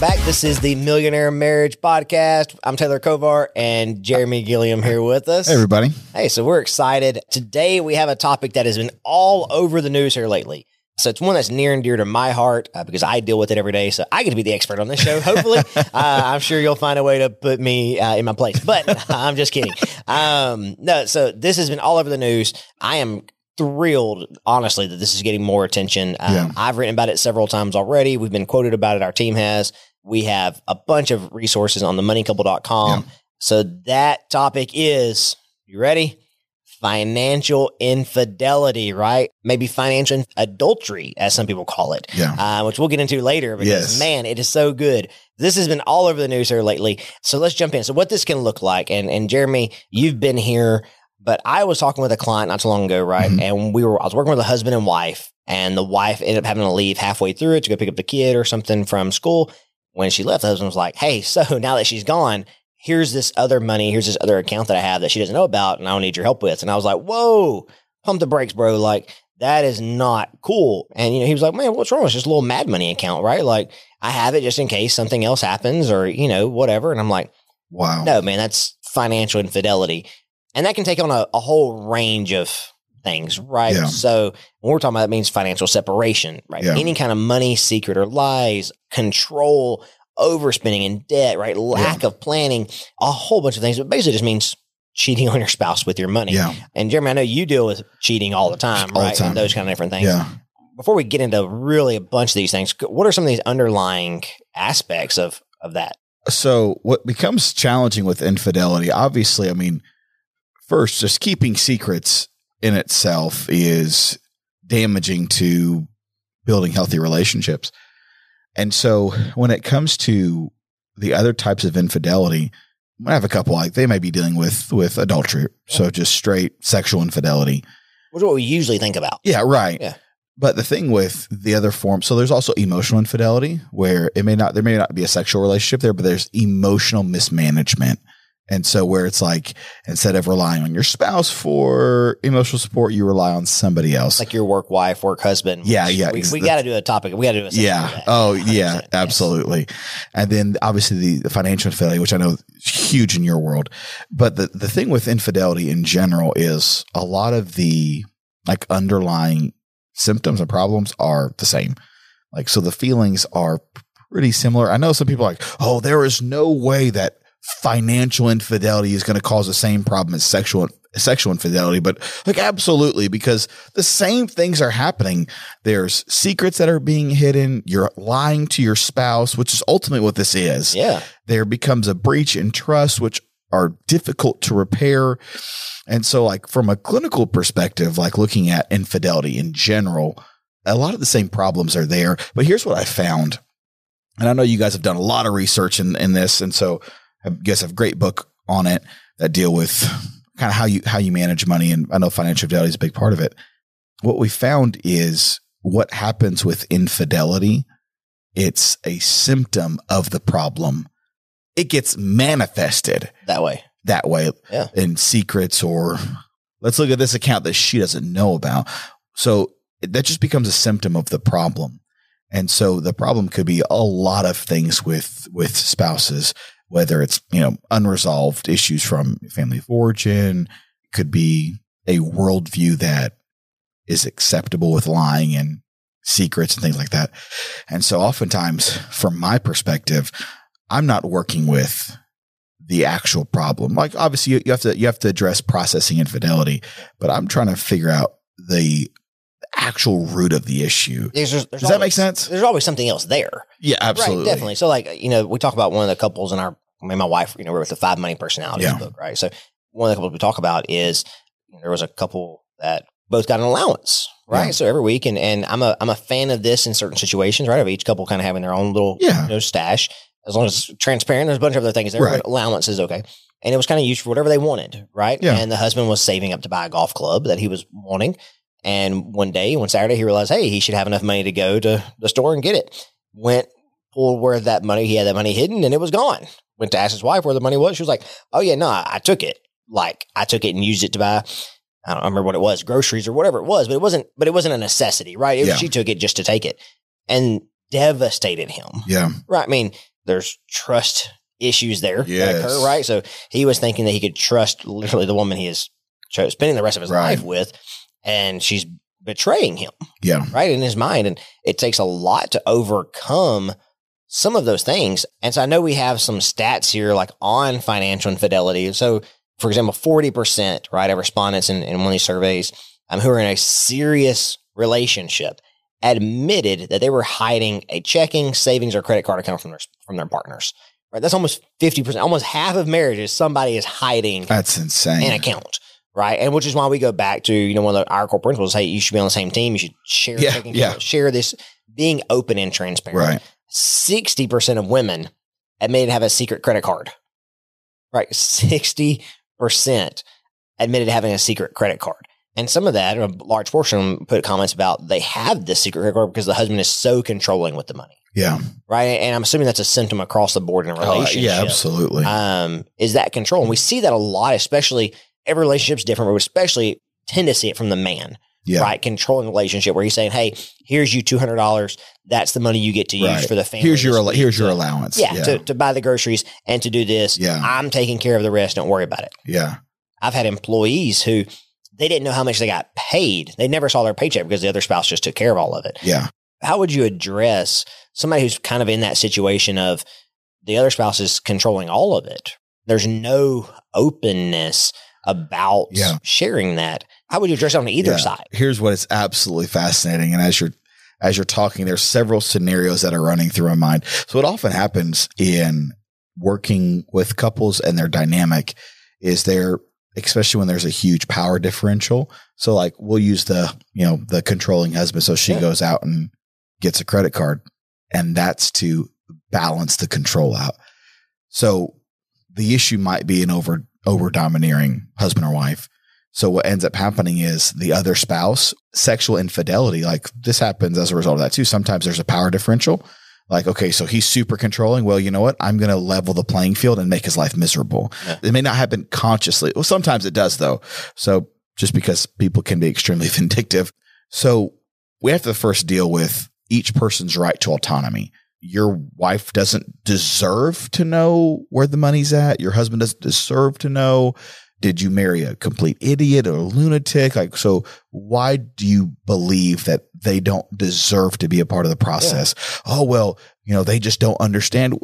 back. This is the Millionaire Marriage Podcast. I'm Taylor Kovar and Jeremy Gilliam here with us. Hey, everybody. Hey, so we're excited. Today we have a topic that has been all over the news here lately. So it's one that's near and dear to my heart uh, because I deal with it every day. So I get to be the expert on this show. Hopefully, uh, I'm sure you'll find a way to put me uh, in my place. But I'm just kidding. Um, no, so this has been all over the news. I am thrilled, honestly, that this is getting more attention. Um, Yeah. I've written about it several times already. We've been quoted about it. Our team has. We have a bunch of resources on the moneycouple.com. So that topic is, you ready? Financial infidelity, right? Maybe financial adultery, as some people call it, Yeah. uh, which we'll get into later because, Yes. man, it is so good. This has been all over the news here lately. So let's jump in. So, what this can look like, and, and Jeremy, you've been here, but I was talking with a client not too long ago, right? Mhm. And we were, I was working with a husband and wife, and the wife ended up having to leave halfway through it to go pick up the kid or something from school. When she left, the husband was like, Hey, so now that she's gone, here's this other money, here's this other account that I have that she doesn't know about, and I don't need your help with. And I was like, Whoa, pump the brakes, bro. Like, that is not cool. And, you know, he was like, Man, what's wrong? It's just a little mad money account, right? Like, I have it just in case something else happens or, you know, whatever. And I'm like, Wow. no, man, that's financial infidelity. And that can take on a, a whole range of things, right? Yeah. So when we're talking about that means financial separation, right? Yeah. Any kind of money, secret or lies, control, overspending and debt, right? Lack of planning, a whole bunch of things. But basically just means cheating on your spouse with your money. Yeah. And Jeremy, I know you deal with cheating all the time, All the right? time. And those kind of different things. Yeah. Before we get into really a bunch of these things, what are some of these underlying aspects of of that? So, what becomes challenging with infidelity, obviously, I mean, first, just keeping secrets in itself is damaging to building healthy relationships. And so, when it comes to the other types of infidelity, I have a couple like they may be dealing with with adultery, so just straight sexual infidelity. Which is what we usually think about. Yeah, right. Yeah. But the thing with the other form, so there's also emotional infidelity where it may not, there may not be a sexual relationship there, but there's emotional mismanagement. And so where it's like, instead of relying on your spouse for emotional support, you rely on somebody else. like your work wife, work husband. Yeah, yeah, We, we got to do a topic. We got to do a yeah. Oh, 100%. yeah, Yes. absolutely. And then obviously the, the financial infidelity, which I know is huge in your world. But the, the thing with infidelity in general is a lot of the like underlying symptoms and problems are the same. Like, so the feelings are pretty similar. I know some people are like, oh, there is no way that financial infidelity is going to cause the same problem as sexual sexual infidelity but like absolutely because the same things are happening. There's secrets that are being hidden. You're lying to your spouse which is ultimately what this is. Yeah. there becomes a breach in trust which are difficult to repair. And so like from a clinical perspective like looking at infidelity in general a lot of the same problems are there. But here's what i found and i know you guys have done a lot of research in, in this and so i guess I have a great book on it that deal with kind of how you how you manage money and i know financial fidelity is a big part of it what we found is what happens with infidelity it's a symptom of the problem it gets manifested That way. that way Yeah. in secrets or let's look at this account that she doesn't know about. So that just becomes a symptom of the problem. And so the problem could be a lot of things with with spouses, whether it's, you know, unresolved issues from family of origin, could be a worldview that is acceptable with lying and secrets and things like that. And so oftentimes from my perspective, I'm not working with the actual problem. Like obviously you, you have to you have to address processing infidelity, but I'm trying to figure out the actual root of the issue. There's, there's Does that always- make sense? There's always something else there. Yeah, absolutely. Right, definitely. So, like, you know, we talk about one of the couples in our, I mean, my wife, you know, we're with the five money personalities Yeah. book, right? So, one of the couples we talk about is you know, there was a couple that both got an allowance, right? Yeah. So every week, and and I'm a I'm a fan of this in certain situations, right? Of each couple kind of having their own little, Yeah. you know, stash. As long as it's transparent, there's a bunch of other things there, Right. but allowance is okay. And it was kind of used for whatever they wanted, right? Yeah. And the husband was saving up to buy a golf club that he was wanting. And one day, one Saturday, he realized, hey, he should have enough money to go to the store and get it. Went, pulled where that money, he had that money hidden and it was gone. Went to ask his wife where the money was. She was like, oh, yeah, no, I took it. Like, I took it and used it to buy, I don't remember what it was, groceries or whatever it was, but it wasn't, but it wasn't a necessity, right? It- Yeah. She took it just to take it and devastated him. Yeah. Right. I mean, there's trust issues there Yes. that occur, right? So he was thinking that he could trust literally the woman he is spending the rest of his Right. life with, and she's betraying him, Yeah. right, in his mind. And it takes a lot to overcome some of those things. And so I know we have some stats here, like on financial infidelity. So, for example, 40%, right, of respondents in, in one of these surveys um, who are in a serious relationship admitted that they were hiding a checking, savings, or credit card account from their, from their partners. Right. That's almost 50%, almost half of marriages, somebody is hiding That's insane. an account. Right. And which is why we go back to, you know, one of the, our core principles. Hey, you should be on the same team. You should share, Yeah, yeah. share this, being open and transparent Right. 60% of women admitted to have a secret credit card. Right. 60% admitted to having a secret credit card. And some of that, a large portion of them put comments about they have this secret credit card because the husband is so controlling with the money. Yeah. Right. And I'm assuming that's a symptom across the board in a Oh, relationship. yeah, absolutely. Um, is that control? And we see that a lot, especially every relationship's different, but we especially tend to see it from the man yeah. right? Controlling relationship where he's saying, "Hey, here's you two hundred dollars. That's the money you get to use Right. for the family. Here's your here's your allowance. yeah, Yeah. To, to buy the groceries and to do this. Yeah. I'm taking care of the rest. Don't worry about it. yeah. I've had employees who they didn't know how much they got paid. They never saw their paycheck because the other spouse just took care of all of it. Yeah. How would you address somebody who's kind of in that situation of the other spouse is controlling all of it? There's no openness about Yeah. sharing that. How would you address it on either Yeah. side? Here's what is absolutely fascinating. And as you're as you're talking, there's several scenarios that are running through my mind. So what often happens in working with couples and their dynamic is there, especially when there's a huge power differential. So like we'll use the, you know, the controlling husband. So she Yeah. goes out and gets a credit card and that's to balance the control out. So the issue might be an over, over domineering husband or wife. So what ends up happening is the other spouse, sexual infidelity, like this happens as a result of that too. Sometimes there's a power differential. Like, okay, so he's super controlling. Well, you know what? I'm going to level the playing field and make his life miserable. Yeah. It may not happen consciously. Well, sometimes it does though. So just because people can be extremely vindictive. So we have to first deal with each person's right to autonomy. Your wife doesn't deserve to know where the money's at. Your husband doesn't deserve to know. Did you marry a complete idiot or a lunatic? Like, so why do you believe that they don't deserve to be a part of the process? Oh, well, you know, they just don't understand.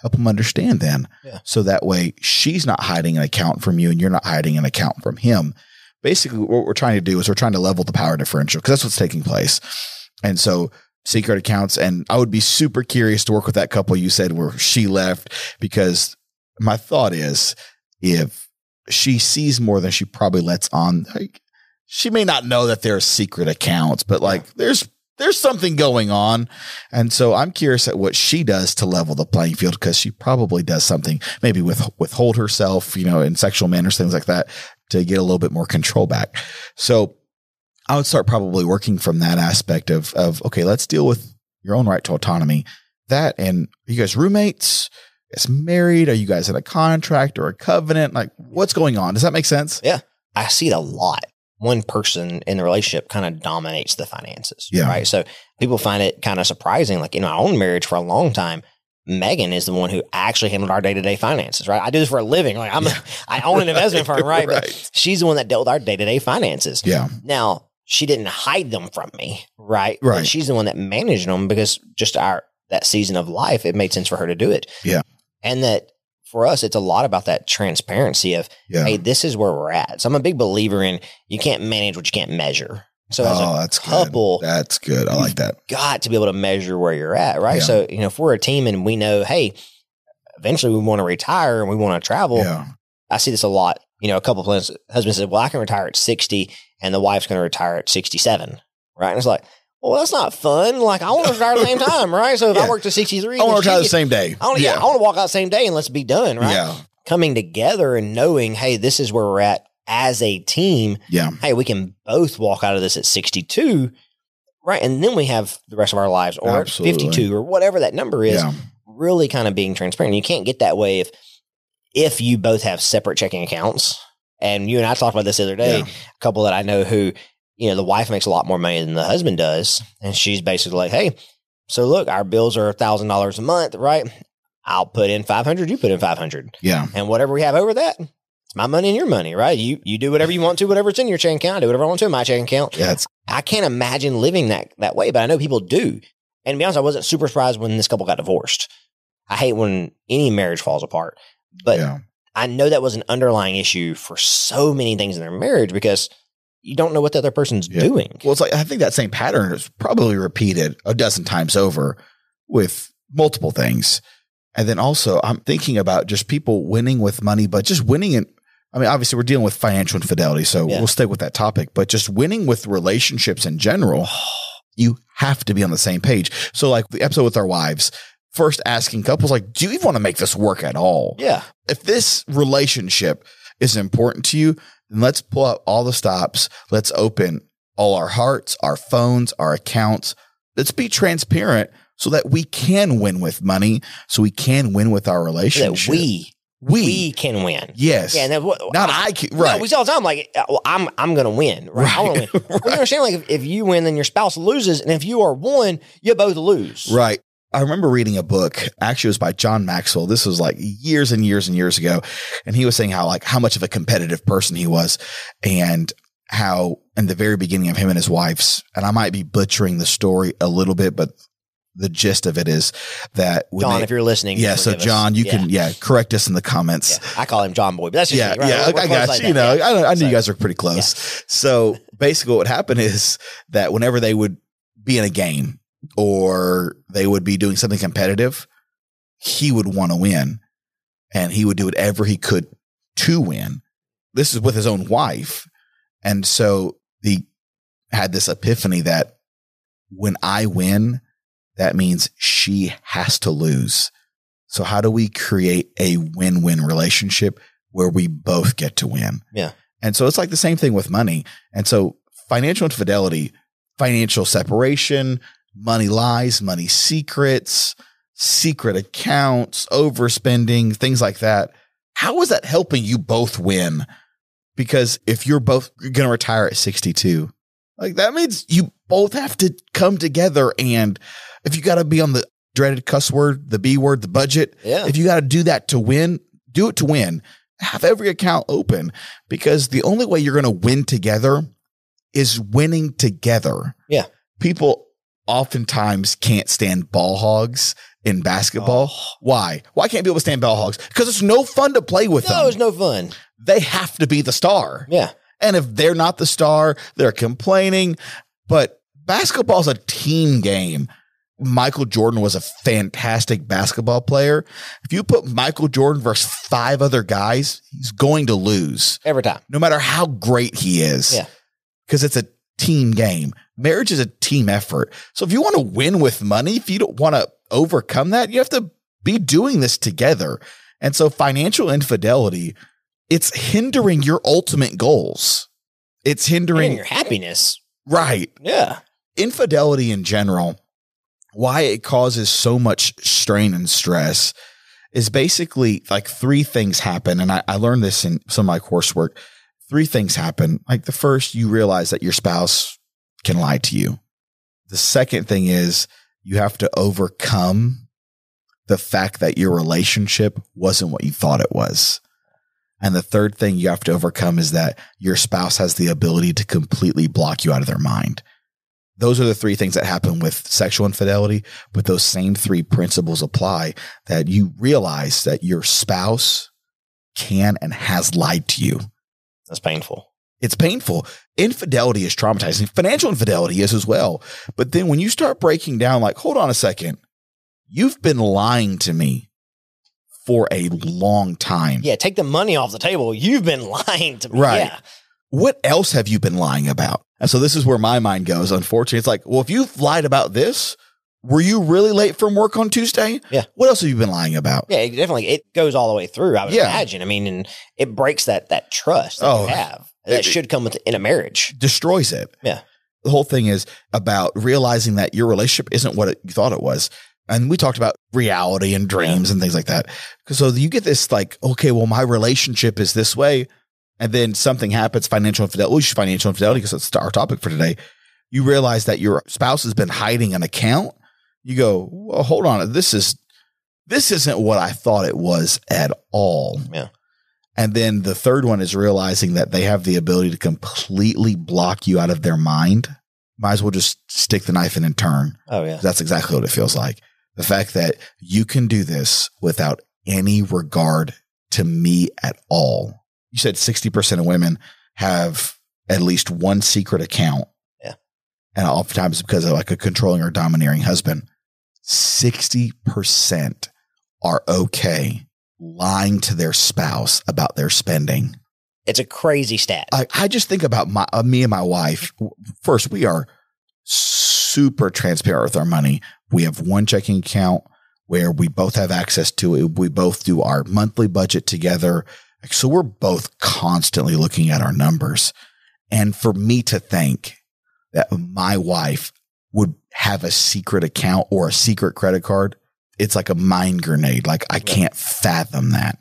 Help them understand then. Yeah. So that way she's not hiding an account from you and you're not hiding an account from him. Basically, what we're trying to do is we're trying to level the power differential because that's what's taking place. And so secret accounts, and I would be super curious to work with that couple you said where she left because my thought is if she sees more than she probably lets on, like she may not know that there are secret accounts, but like there's there's something going on. And so I'm curious at what she does to level the playing field because she probably does something, maybe with withhold herself, you know, in sexual manners, things like that, to get a little bit more control back. So I would start probably working from that aspect of of okay, let's deal with your own right to autonomy. That and you guys roommates? Is married? Are you guys in a contract or a covenant? Like what's going on? Does that make sense? Yeah. I see it a lot. One person in the relationship kind of dominates the finances. Yeah. Right. So people find it kind of surprising. Like in my own marriage for a long time, Megan is the one who actually handled our day to day finances. Right. I do this for a living. Like I'm, Yeah. I own an investment firm. Right. But Right. she's the one that dealt with our day to day finances. Yeah. Now she didn't hide them from me. Right. But Right. she's the one that managed them because just our, that season of life, it made sense for her to do it. Yeah. And that for us, it's a lot about that transparency of, Yeah. hey, this is where we're at. So I'm a big believer in you can't manage what you can't measure. So as oh, a that's couple, good. That's good. I like that. got to be able to measure where you're at, right? Yeah. So, you know, if we're a team and we know, hey, eventually we want to retire and we want to travel, yeah. I see this a lot. You know, a couple of plans, husband said, well, I can retire at 60 and the wife's going to retire at 67, right? And it's like, well, that's not fun. Like, I want to retire at the same time, right? So if Yeah. I work to 63, I want to retire the same day. I want to, yeah. I want to walk out the same day and let's be done, right? Yeah. Coming together and knowing, hey, this is where we're at as a team. Yeah. Hey, we can both walk out of this at 62, right? And then we have the rest of our lives or Absolutely. 52 or whatever that number is, Yeah. really kind of being transparent. You can't get that way if if you both have separate checking accounts. And you and I talked about this the other day. Yeah. A couple that I know who, you know, the wife makes a lot more money than the husband does, and she's basically like, "Hey, So look, our bills are thousand dollars a month, right? I'll put in five hundred. You put in five hundred, Yeah. and whatever we have over that, it's my money and your money, right? You you do whatever you want to, whatever's in your checking account. I do whatever I want to in my checking account. Yeah. It's, I can't imagine living that that way, but I know people do. And to be honest, I wasn't super surprised when this couple got divorced. I hate when any marriage falls apart, but yeah. I know that was an underlying issue for so many things in their marriage because you don't know what the other person's Yeah. doing. Well, it's like I think that same pattern is probably repeated a dozen times over with multiple things. And then also, I'm thinking about just people winning with money, but just winning in. I mean, obviously, we're dealing with financial infidelity, so Yeah. we'll stick with that topic. But just winning with relationships in general, you have to be on the same page. So, like the episode with our wives, first asking couples, like, do you even want to make this work at all? Yeah. if this relationship is important to you, then let's pull out all the stops. Let's open all our hearts, our phones, our accounts. Let's be transparent so that we can win with money, so we can win with our relationship. that we, we, we can win. yes, Yeah. What, not I can, No, right, we say all the time, like, uh, well, I'm I'm gonna win, right? I want to win. You understand, like, if, if you win, then your spouse loses, and if you are one, you both lose. right. I remember reading a book. Actually, it was by John Maxwell. This was like years and years and years ago, and he was saying how like how much of a competitive person he was, and how in the very beginning of him and his wife's, and I might be butchering the story a little bit, but the gist of it is that John, they- if you're listening, yeah. So forgive us. John, you Yeah. can yeah correct us in the comments. Yeah. I call him John Boy, but that's just Yeah, me, right? yeah, We're- we're I got like you. Know, yeah. I, I knew So- you guys are pretty close. So basically, what happened is that whenever they would be in a game or they would be doing something competitive, he would want to win, and he would do whatever he could to win. This is with his own wife, and so he had this epiphany that when I win, that means she has to lose. So how do we create a win-win relationship where we both get to win? Yeah. And so it's like the same thing with money. And so financial infidelity, financial separation, money lies, money secrets, secret accounts, overspending, things like that. How is that helping you both win? Because if you're both going to retire at 62, like that means you both have to come together. And if you got to be on the dreaded cuss word, the B word, the budget, Yeah. if you got to do that to win, do it to win. Have every account open because the only way you're going to win together is winning together. Yeah. People oftentimes can't stand ball hogs in basketball. Oh. Why? Why can't people stand ball hogs? Because it's no fun to play with No, them. it's no fun. they have to be the star. Yeah. And if they're not the star, they're complaining. But basketball's a team game. Michael Jordan was a fantastic basketball player. If you put Michael Jordan versus five other guys, he's going to lose, Every time. no matter how great he is. Yeah. Because it's a team game. Marriage is a team effort. So if you want to win with money, if you don't want to overcome that, you have to be doing this together. And so financial infidelity, it's hindering your ultimate goals. It's hindering, your happiness. right. Yeah. Infidelity in general, why it causes so much strain and stress is basically like three things happen. And I, I learned this in some of my coursework. Three things happen. Like the first, you realize that your spouse can lie to you. The second thing is you have to overcome the fact that your relationship wasn't what you thought it was. And the third thing you have to overcome is that your spouse has the ability to completely block you out of their mind. Those are the three things that happen with sexual infidelity, but those same three principles apply that you realize that your spouse can and has lied to you. That's painful. It's painful. Infidelity is traumatizing. Financial infidelity is as well. But then when you start breaking down, like, hold on a second, you've been lying to me for a long time. Yeah. Take the money off the table. You've been lying to me. Right. Yeah. What else have you been lying about? And so this is where my mind goes. Unfortunately, it's like, well, if you've lied about this, were you really late from work on Tuesday? Yeah. What else have you been lying about? Yeah, it definitely it goes all the way through. I would Yeah. imagine. I mean, and it breaks that that trust that Oh, you have that it- should come with in a marriage. Destroys it. Yeah. The whole thing is about realizing that your relationship isn't what it, you thought it was. And we talked about reality and dreams and things like that. So you get this like, okay, well, my relationship is this way. And then something happens, financial infidelity, which financial infidelity, because that's our topic for today. You realize that your spouse has been hiding an account you go, well, hold on. This is, this isn't what I thought it was at all. Yeah. And then the third one is realizing that they have the ability to completely block you out of their mind. Might as well just stick the knife in and turn. Oh yeah. That's exactly what it feels like. The fact that you can do this without any regard to me at all. You said 60% of women have at least one secret account. Yeah. And oftentimes because of like a controlling or domineering husband. 60% are okay lying to their spouse about their spending. It's a crazy stat. I, I just think about my uh, me and my wife. First, we are super transparent with our money. We have one checking account where we both have access to it. We both do our monthly budget together. So we're both constantly looking at our numbers. And for me to think that my wife would have a secret account or a secret credit card, it's like a mind grenade. Like I can't fathom that.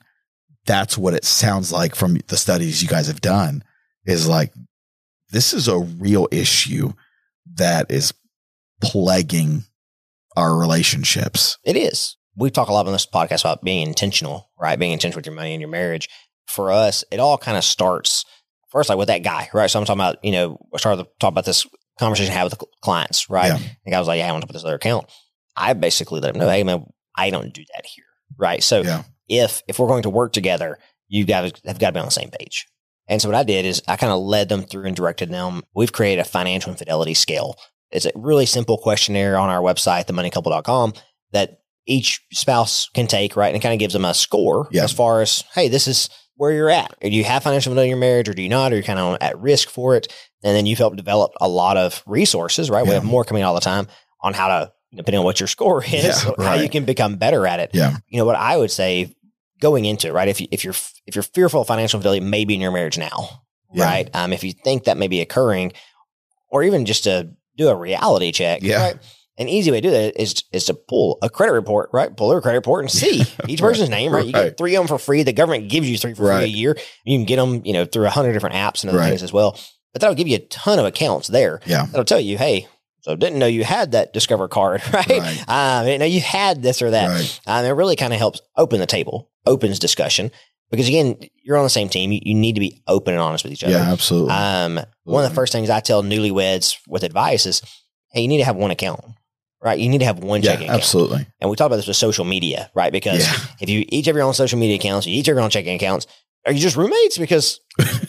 That's what it sounds like from the studies you guys have done is like, this is a real issue that is plaguing our relationships. It is. We talk a lot on this podcast about being intentional, right? Being intentional with your money and your marriage. For us, it all kind of starts first, like with that guy, right? So I'm talking about, you know, I started to talk about this conversation I had with the clients, right? Yeah. The guy was like, yeah, I want to put this other account. I basically let him know, hey, man, I don't do that here, right? So Yeah. if if we're going to work together, you guys have got to be on the same page. And so what I did is I kind of led them through and directed them. We've created a financial infidelity scale. It's a really simple questionnaire on our website, themoneycouple.com, that each spouse can take, right? And it kind of gives them a score Yeah. as far as, hey, this is where you're at. Do you have financial infidelity in your marriage or do you not? Or you're kind of at risk for it? And then you've helped develop a lot of resources, right? We have more coming all the time on how to, depending on what your score is, Yeah, how right. you can become better at it. Yeah. You know, what I would say going into it, right? If you, if you're, if you're fearful of financial infidelity, maybe in your marriage now, Yeah. right? Um, if you think that may be occurring or even just to do a reality check, Yeah. right? An easy way to do that is is to pull a credit report, right? Pull their credit report and see each Right. person's name, right? You Right. get three of them for free. The government gives you three for free a year. You can get them, you know, through a hundred different apps and other Right. things as well. But that'll give you a ton of accounts there. Yeah. That'll tell you, hey, so didn't know you had that Discover card, right? Right. Um, didn't know you had this or that. Right. Um, it really kind of helps open the table, opens discussion. Because again, you're on the same team. You, you need to be open and honest with each other. Yeah. Absolutely. Um, one of the first things I tell newlyweds with advice is, hey, you need to have one account, right? You need to have one yeah. checking account. Absolutely. And we talk about this with social media, right? Because Yeah. if you each have your own social media accounts, you each have your own checking accounts, are you just roommates? Because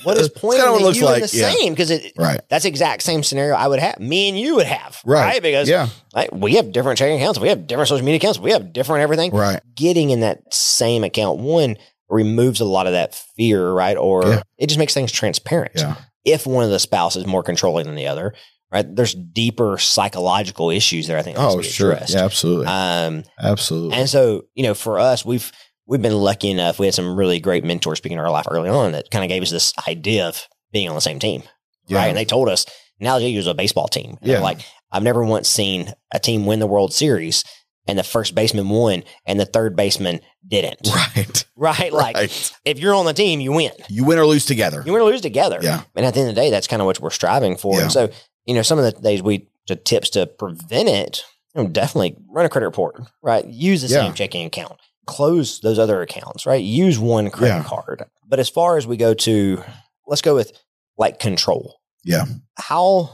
what is It's point kinda what it that looks you in like, the yeah. same? Because it Right. that's the exact same scenario I would have. Me and you would have, Right. right? Because Yeah. like, we have different checking accounts, we have different social media accounts, we have different everything. Right. Getting in that same account, one removes a lot of that fear, right? Or Yeah. it just makes things transparent. Yeah. If one of the spouses is more controlling than the other, right? There's deeper psychological issues there. I think. Oh, sure. addressed. Yeah. Absolutely. Um, absolutely. and so, you know, for us, we've we've been lucky enough. We had some really great mentors speaking in our life early on that kind of gave us this idea of being on the same team, yeah. right? And they told us now analogy is a baseball team. And Yeah. like I've never once seen a team win the World Series and the first baseman won and the third baseman didn't. Right. Right? Like right. if you're on the team, you win. You win or lose together. You win or lose together. Yeah. And at the end of the day, that's kind of what we're striving for. Yeah. And so, you know, some of the days we the tips to prevent it, you know, definitely run a credit report, right? Use the Yeah. same checking account. Close those other accounts, right? Use one credit Yeah. card. But as far as we go to, let's go with like control. Yeah. How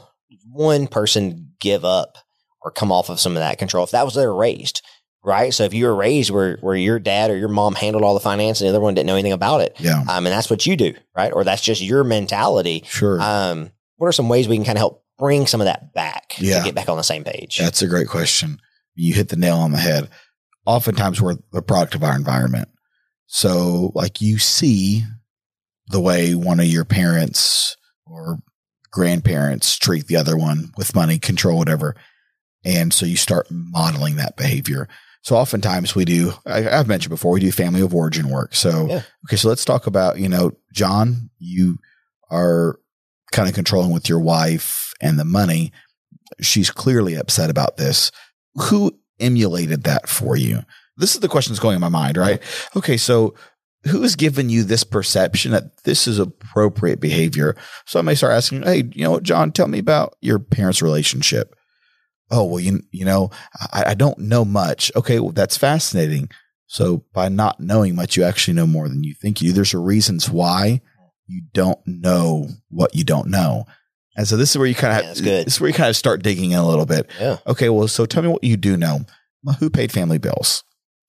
one person give up or come off of some of that control if that was they were raised, right? So if you were raised where where your dad or your mom handled all the finance and the other one didn't know anything about it, Yeah. um, and that's what you do, right? Or that's just your mentality. Sure. Um, what are some ways we can kind of help bring some of that back Yeah. to get back on the same page? That's a great question. You hit the nail on the head. Oftentimes we're the product of our environment. So like you see the way one of your parents or grandparents treat the other one with money, control, whatever. And so you start modeling that behavior. So oftentimes we do, I, I've mentioned before, we do family of origin work. So, Yeah. okay, so let's talk about, you know, John, you are kind of controlling with your wife and the money. She's clearly upset about this. Who emulated that for you? This is the question that's going in my mind, right? Okay, so who has given you this perception that this is appropriate behavior? So I may start asking, hey, you know, John, tell me about your parents' relationship. oh well you you know I, I don't know much okay well that's fascinating so by not knowing much you actually know more than you think you there's a reasons why you don't know what you don't know and so this is where you kind of Yeah, this is where you kind of start digging in a little bit Yeah. okay well so tell me what you do know who paid family bills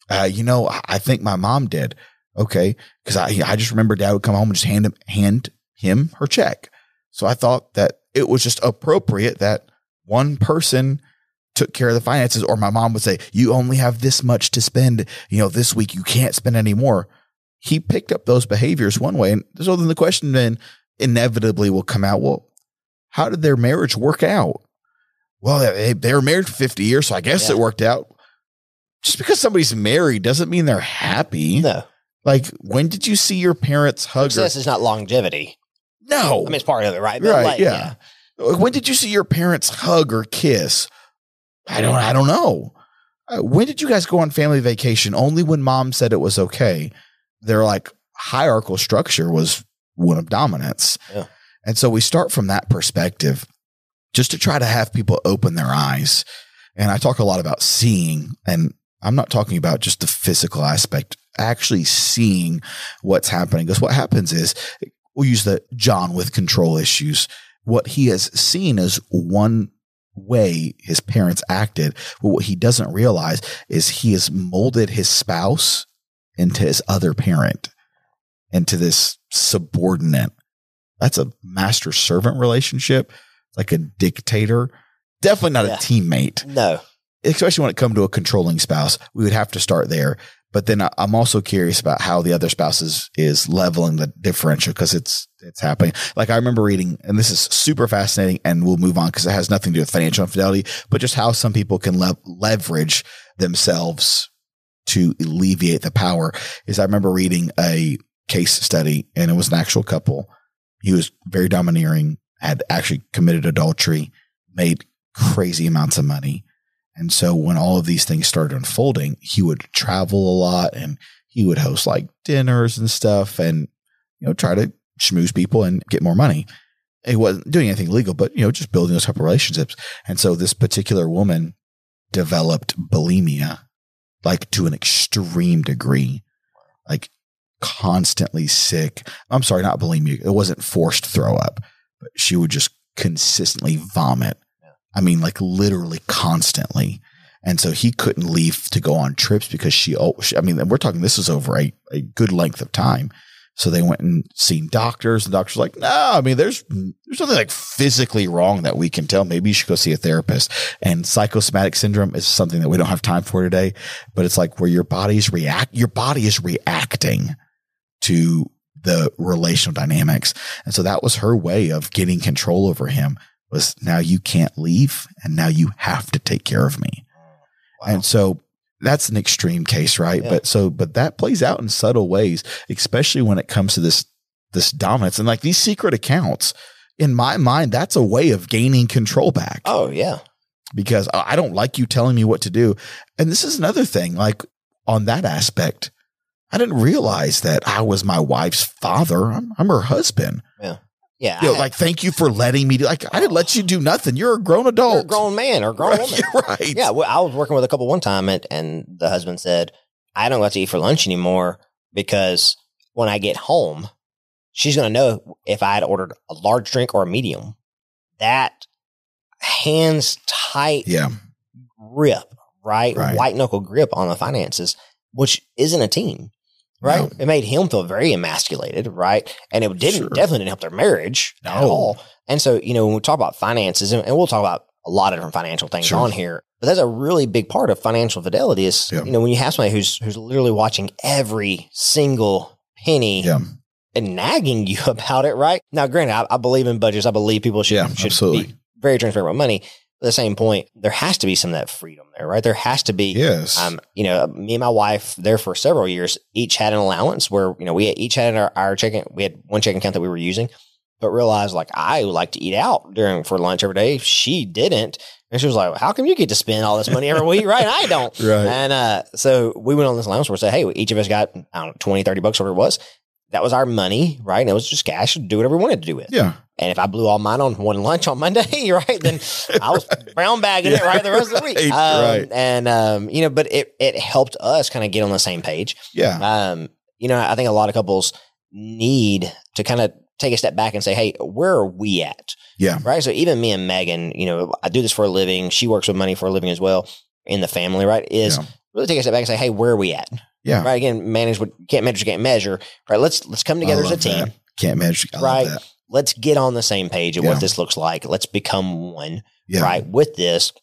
uh, you know I- think my mom did okay because I, I just remember dad would come home and just hand him hand him her check so I thought that it was just appropriate that one person took care of the finances, or my mom would say, You only have this much to spend, you know, this week, you can't spend any more. He picked up those behaviors one way. And so then the question then inevitably will come out, Well, how did their marriage work out? Well, they, they were married for 50 years, so I guess Yeah. it worked out. Just because somebody's married doesn't mean they're happy. No, Like, when did you see your parents hug? Or, success is not longevity. no. I mean, it's part of it, right? But Right, like, yeah. When did you see your parents hug or kiss? I don't. I don't know. Uh, when did you guys go on family vacation? Only when mom said it was okay. Their like hierarchical structure was one of dominance, Yeah. And so we start from that perspective, just to try to have people open their eyes. And I talk a lot about seeing, and I'm not talking about just the physical aspect. Actually, seeing what's happening. Because what happens is we'll use the John with control issues. What he has seen is one way his parents acted. But what he doesn't realize is he has molded his spouse into his other parent, into this subordinate. That's a master servant relationship, like a dictator. Definitely not Yeah. a teammate No. especially when it comes to a controlling spouse, we would have to start there. But then I'm also curious about how the other spouse is, is leveling the differential because it's it's happening. Like I remember reading, and this is super fascinating, and we'll move on because it has nothing to do with financial infidelity, but just how some people can lev- leverage themselves to alleviate the power. Is I remember reading a case study, and it was an actual couple. He was very domineering, had actually committed adultery, made crazy amounts of money. And so when all of these things started unfolding, he would travel a lot and he would host like dinners and stuff and, you know, try to schmooze people and get more money. He wasn't doing anything illegal, but, you know, just building those type of relationships. And so this particular woman developed bulimia, like to an extreme degree, like constantly sick. I'm sorry, not bulimia. It wasn't forced throw up, but she would just consistently vomit. I mean, like literally constantly. And so he couldn't leave to go on trips because she, I mean, we're talking, this was over a, a good length of time. So they went and seen doctors and doctors like, no, I mean, there's, there's nothing like physically wrong that we can tell. Maybe you should go see a therapist. And psychosomatic syndrome is something that we don't have time for today, but it's like where your body's react, your body is reacting to the relational dynamics. And so that was her way of getting control over him was now you can't leave and now you have to take care of me. Wow. And so that's an extreme case, right? Yeah. But so, but that plays out in subtle ways, especially when it comes to this, this dominance and like these secret accounts. In my mind, that's a way of gaining control back oh yeah. because I I don't like you telling me what to do. And this is another thing, like on that aspect, I didn't realize that I was my wife's father. I'm, I'm her husband. Yeah. You know, like, thank you for letting me do, like, I didn't let you do nothing. You're a grown adult. you're a grown man or a grown Right, woman. Right. Yeah, well, I was working with a couple one time, and, and the husband said, "I don't get to eat for lunch anymore because when I get home, she's going to know if I had ordered a large drink or a medium." That hands tight Yeah. grip, right? Right. White knuckle grip on the finances, which isn't a team, right? No. It made him feel very emasculated, right? And it didn't Sure. definitely didn't help their marriage at all. And so, you know, when we talk about finances, and, we'll talk about a lot of different financial things Sure. on here, but that's a really big part of financial fidelity is, Yeah. you know, when you have somebody who's who's literally watching every single penny Yeah. and nagging you about it, right? Now, granted, I, I believe in budgets. I believe people should, Yeah, should absolutely. be very transparent with money. At the same point, there has to be some of that freedom there, right? There has to be, Yes. um, you know, me and my wife there for several years, each had an allowance where, you know, we each had our, our checking, we had one checking account that we were using, but realized like I like to eat out during for lunch every day. She didn't. And she was like, how come you get to spend all this money every week? Right. I don't. Right. And, uh, so we went on this allowance where we said, Hey, each of us got, I don't know, 20, 30 bucks, whatever it was. That was our money, right? And it was just cash to do whatever we wanted to do with. Yeah. And if I blew all mine on one lunch on Monday, right, then I was brown bagging it right the rest of the week. Um, right. And um, you know, but it it helped us kind of get on the same page. Yeah. Um, you know, I think a lot of couples need to kind of take a step back and say, "Hey, where are we at?" Yeah. Right. So even me and Megan, you know, I do this for a living. She works with money for a living as well in the family. Right. Is Yeah. really take a step back and say, "Hey, where are we at?" Yeah. Right. Again, manage what you can't manage, you can't measure. Right. Let's let's come together as a team. that. Can't imagine. I Right. Let's get on the same page of Yeah. what this looks like. Let's become one. Yeah. Right. With this,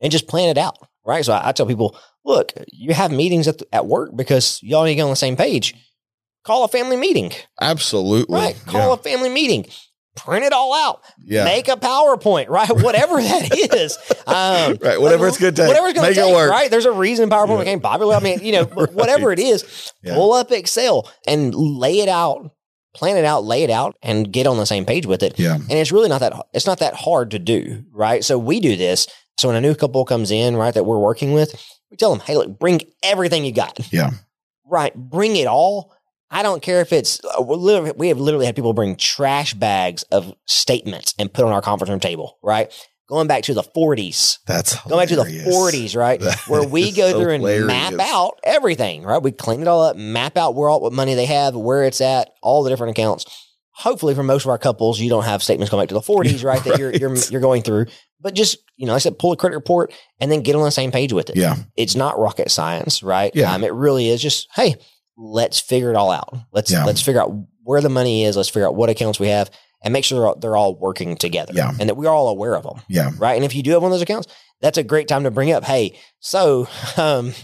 and just plan it out. Right. So I, I tell people, look, you have meetings at, at work because y'all need to get on the same page. Call a family meeting. Absolutely. Right. Call a family meeting. Print it all out. Yeah. Make a PowerPoint, right? Whatever that is. Um, Right, whatever it's gonna take. Whatever it's going to Make it take, work. right? There's a reason PowerPoint Yeah. became popular. I mean, you know, whatever it is, Yeah. pull up Excel and lay it out, plan it out, lay it out, and get on the same page with it. Yeah. And it's really not that it's not that hard to do, right? So we do this. So when a new couple comes in, right, that we're working with, we tell them, hey, look, bring everything you got. Yeah. Right. Bring it all. I don't care if it's, uh, we have literally had people bring trash bags of statements and put on our conference room table, right? Going back to the 40s, That's going back to the 40s, right? That Where we go through and hilarious. map out everything, right? We clean it all up, map out where all what money they have, where it's at, all the different accounts. Hopefully, for most of our couples, you don't have statements going back to the 40s, right? That you're you're you're going through, but just you know, like I said, pull a credit report and then get on the same page with it Yeah. it's not rocket science, right? Yeah. Um, it really is just, hey, let's figure it all out. Let's Yeah. let's figure out where the money is. Let's figure out what accounts we have, and make sure they're all, they're all working together, Yeah. and that we're all aware of them, Yeah. right? And if you do have one of those accounts, that's a great time to bring up, hey, so um,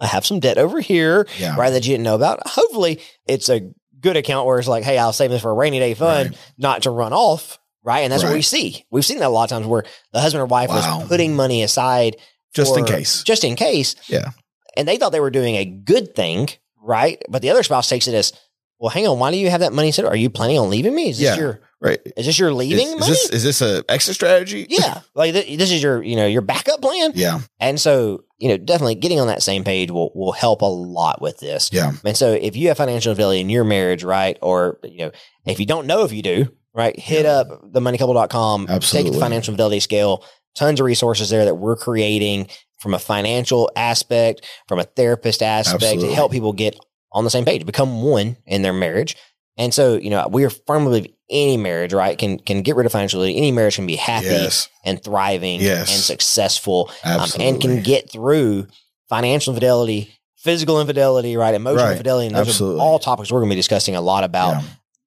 I have some debt over here, Yeah. right, that you didn't know about. Hopefully, it's a good account where it's like, hey, I'll save this for a rainy day fund, Right. not to run off. Right. And that's what we see. We've seen that a lot of times where the husband or wife Wow. was putting money aside Just in case. Just in case. Yeah. And they thought they were doing a good thing, right? But the other spouse takes it as, well, hang on, why do you have that money set? Are you planning on leaving me? Is this Yeah. your Right. is this your leaving is money? this is this a exit strategy? yeah. Like th- this is your, you know, your backup plan. Yeah. And so, you know, definitely getting on that same page will will help a lot with this. Yeah. And so if you have financial infidelity in your marriage, right? Or, you know, if you don't know if you do, right, hit Yeah. up themoneycouple.com, Absolutely. Take the financial infidelity scale, tons of resources there that we're creating from a financial aspect, from a therapist aspect Absolutely. to help people get on the same page, become one in their marriage. And so, you know, we are firmly believe any marriage, right, can can get rid of financial. Any marriage can be happy Yes. and thriving Yes. and successful um, and can get through financial infidelity, physical infidelity, right? Emotional Right. infidelity. And those Absolutely. are all topics we're going to be discussing a lot about.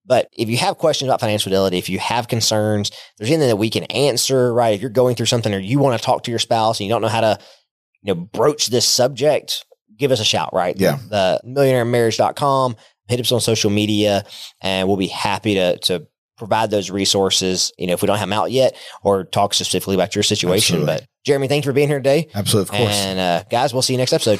But if you have questions about financial fidelity, if you have concerns, there's anything that we can answer, right? If you're going through something or you want to talk to your spouse and you don't know how to, you know, broach this subject, give us a shout, right? Yeah. The millionairemarriage.com, hit us on social media, and we'll be happy to, to provide those resources, you know, if we don't have them out yet or talk specifically about your situation. Absolutely. But Jeremy, thanks for being here today. Absolutely. Of course. And uh, guys, we'll see you next episode.